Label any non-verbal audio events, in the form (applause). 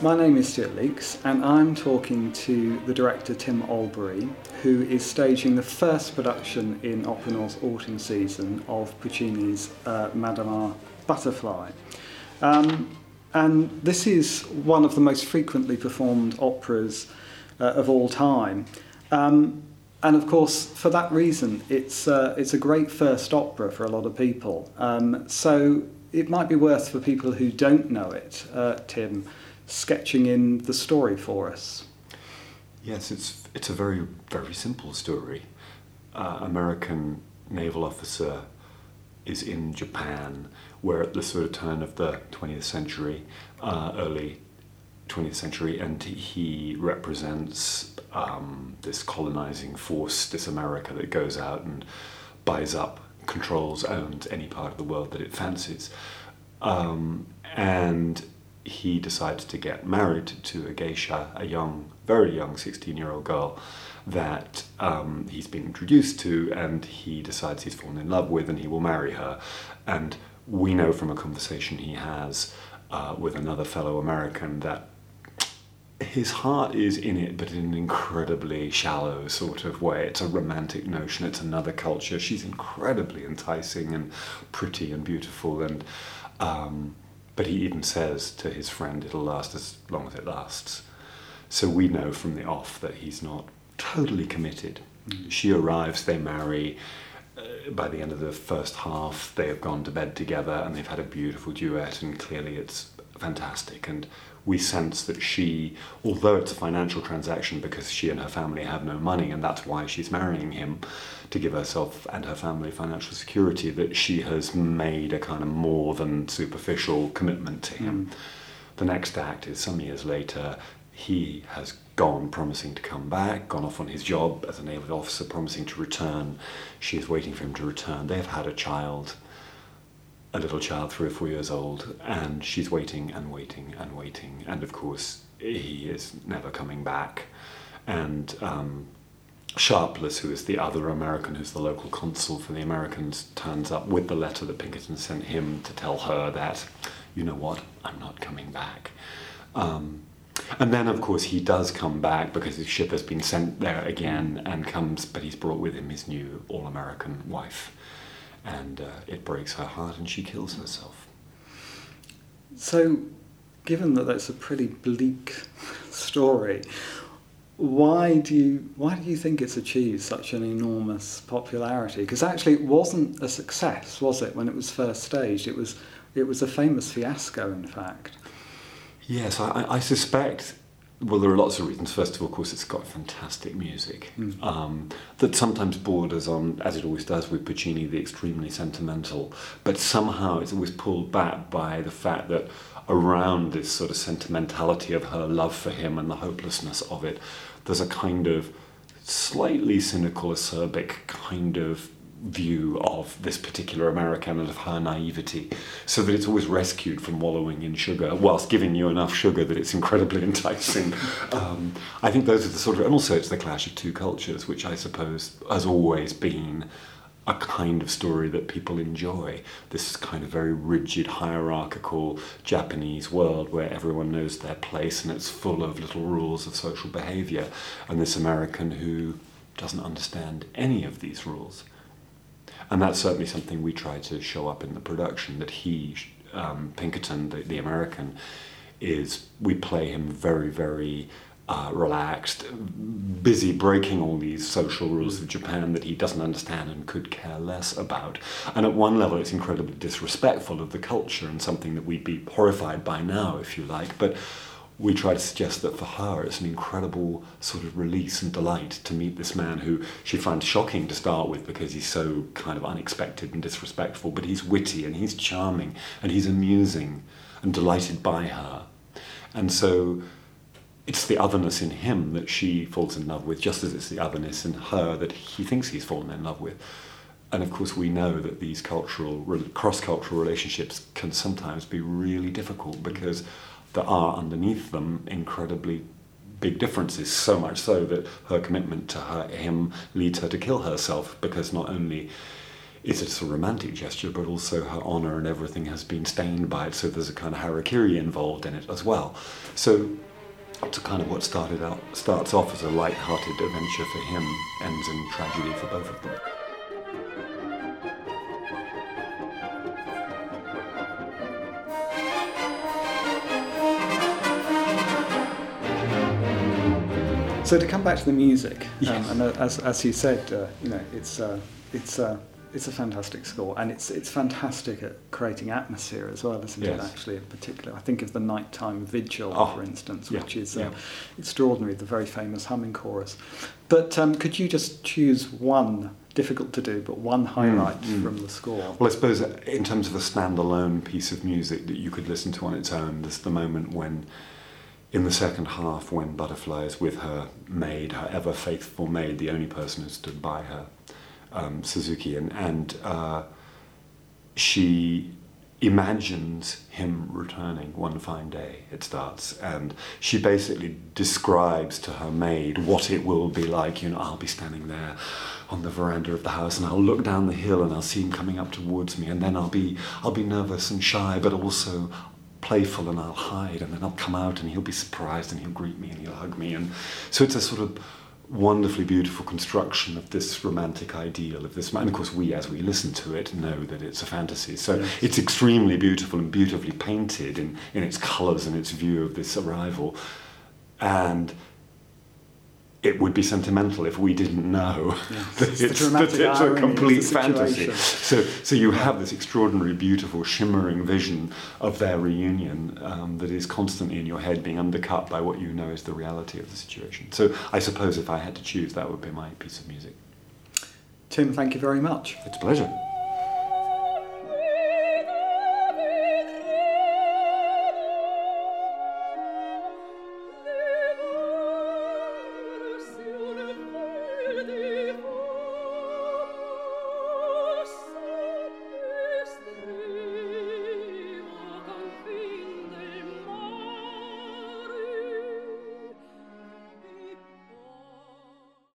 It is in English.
My name is Stuart Leeks, and I'm talking to the director Tim Albery, who is staging the first production in Opera North's autumn season of Puccini's uh, Madama Butterfly. Um, and this is one of the most frequently performed operas uh, of all time. Um, and of course, for that reason, it's, uh, it's a great first opera for a lot of people. Um, so it might be worth for people who don't know it, uh, Tim, sketching in the story for us. Yes, it's, it's a very, very simple story. Uh, American naval officer is in Japan, where at the sort of turn of the 20th century, uh, early 20th century, and he represents um, this colonizing force, this America that goes out and buys up, controls, owns any part of the world that it fancies. Um, and he decides to get married to a geisha, a young, very young 16 year old girl that um, he's been introduced to, and he decides he's fallen in love with, and he will marry her. And we know from a conversation he has uh, with another fellow American that his heart is in it, but in an incredibly shallow sort of way. It's a romantic notion. It's another culture. She's incredibly enticing and pretty and beautiful, and um, but he even says to his friend, "It'll last as long as it lasts." So we know from the off that he's not totally committed. Mm. She arrives, they marry. Uh, by the end of the first half, they have gone to bed together and they've had a beautiful duet, and clearly it's fantastic. And we sense that she, although it's a financial transaction because she and her family have no money, and that's why she's marrying him to give herself and her family financial security, that she has made a kind of more than superficial commitment to him. Mm. The next act is some years later, he has gone promising to come back, gone off on his job as a naval officer, promising to return. She is waiting for him to return. They have had a child a little child, three or four years old, and she's waiting and waiting and waiting. And of course, he is never coming back. And um, Sharpless, who is the other American, who's the local consul for the Americans, turns up with the letter that Pinkerton sent him to tell her that, you know what, I'm not coming back. Um, and then, of course, he does come back because his ship has been sent there again and comes, but he's brought with him his new all American wife and uh, it breaks her heart and she kills herself. So, given that that's a pretty bleak story, why do you why do you think it's achieved such an enormous popularity? Because actually, it wasn't a success, was it? When it was first staged, it was it was a famous fiasco, in fact. Yes, I, I suspect well, there are lots of reasons. First of all, of course, it's got fantastic music mm. um, that sometimes borders on, as it always does with Puccini, the extremely sentimental. But somehow it's always pulled back by the fact that around this sort of sentimentality of her love for him and the hopelessness of it, there's a kind of slightly cynical, acerbic kind of view of this particular American and of her naivety, so that it's always rescued from wallowing in sugar, whilst giving you enough sugar that it's incredibly (laughs) enticing. Um, I think those are the sort of, and also it's the clash of two cultures, which I suppose has always been a kind of story that people enjoy. This kind of very rigid, hierarchical Japanese world where everyone knows their place and it's full of little rules of social behavior, and this American who doesn't understand any of these rules and that's certainly something we try to show up in the production that he um, Pinkerton the, the American is we play him very very uh, relaxed, busy breaking all these social rules of Japan that he doesn't understand and could care less about. And at one level, it's incredibly disrespectful of the culture and something that we'd be horrified by now, if you like. But we try to suggest that for her it's an incredible sort of release and delight to meet this man who she finds shocking to start with because he's so kind of unexpected and disrespectful, but he's witty and he's charming and he's amusing and delighted by her. And so it's the otherness in him that she falls in love with, just as it's the otherness in her that he thinks he's fallen in love with. And of course, we know that these cultural, cross cultural relationships can sometimes be really difficult because there are underneath them incredibly big differences, so much so that her commitment to her, him leads her to kill herself because not only is it's a romantic gesture, but also her honour and everything has been stained by it. So there's a kind of harakiri involved in it as well. So it's kind of what started out starts off as a light-hearted adventure for him, ends in tragedy for both of them. So to come back to the music, Yes. um, and uh, as, as you said, uh, you know, it's uh, it's uh, it's a fantastic score, and it's it's fantastic at creating atmosphere as well, isn't it? Actually, in particular, I think of the nighttime vigil, Oh, for instance, yeah, which is uh, yeah. extraordinary. The very famous humming chorus. But um, could you just choose one difficult to do, but one highlight mm. from the score? Well, I suppose in terms of a standalone piece of music that you could listen to on its own, there's the moment when, in the second half, when Butterfly is with her maid, her ever faithful maid, the only person who stood by her, um, Suzuki, and, and uh, she imagines him returning one fine day, it starts, and she basically describes to her maid what it will be like. You know, I'll be standing there on the veranda of the house and I'll look down the hill and I'll see him coming up towards me. And then I'll be I'll be nervous and shy but also playful and I'll hide and then I'll come out and he'll be surprised and he'll greet me and he'll hug me and so it's a sort of wonderfully beautiful construction of this romantic ideal of this man. And of course, we, as we listen to it, know that it's a fantasy. So Yes. it's extremely beautiful and beautifully painted in, in its colours and its view of this arrival. And it would be sentimental if we didn't know Yes, (laughs) that it's it's, that it's a complete fantasy. So, so you have this extraordinary, beautiful, shimmering vision of their reunion um, that is constantly in your head, being undercut by what you know is the reality of the situation. So, I suppose if I had to choose, that would be my piece of music. Tim, thank you very much. It's a pleasure.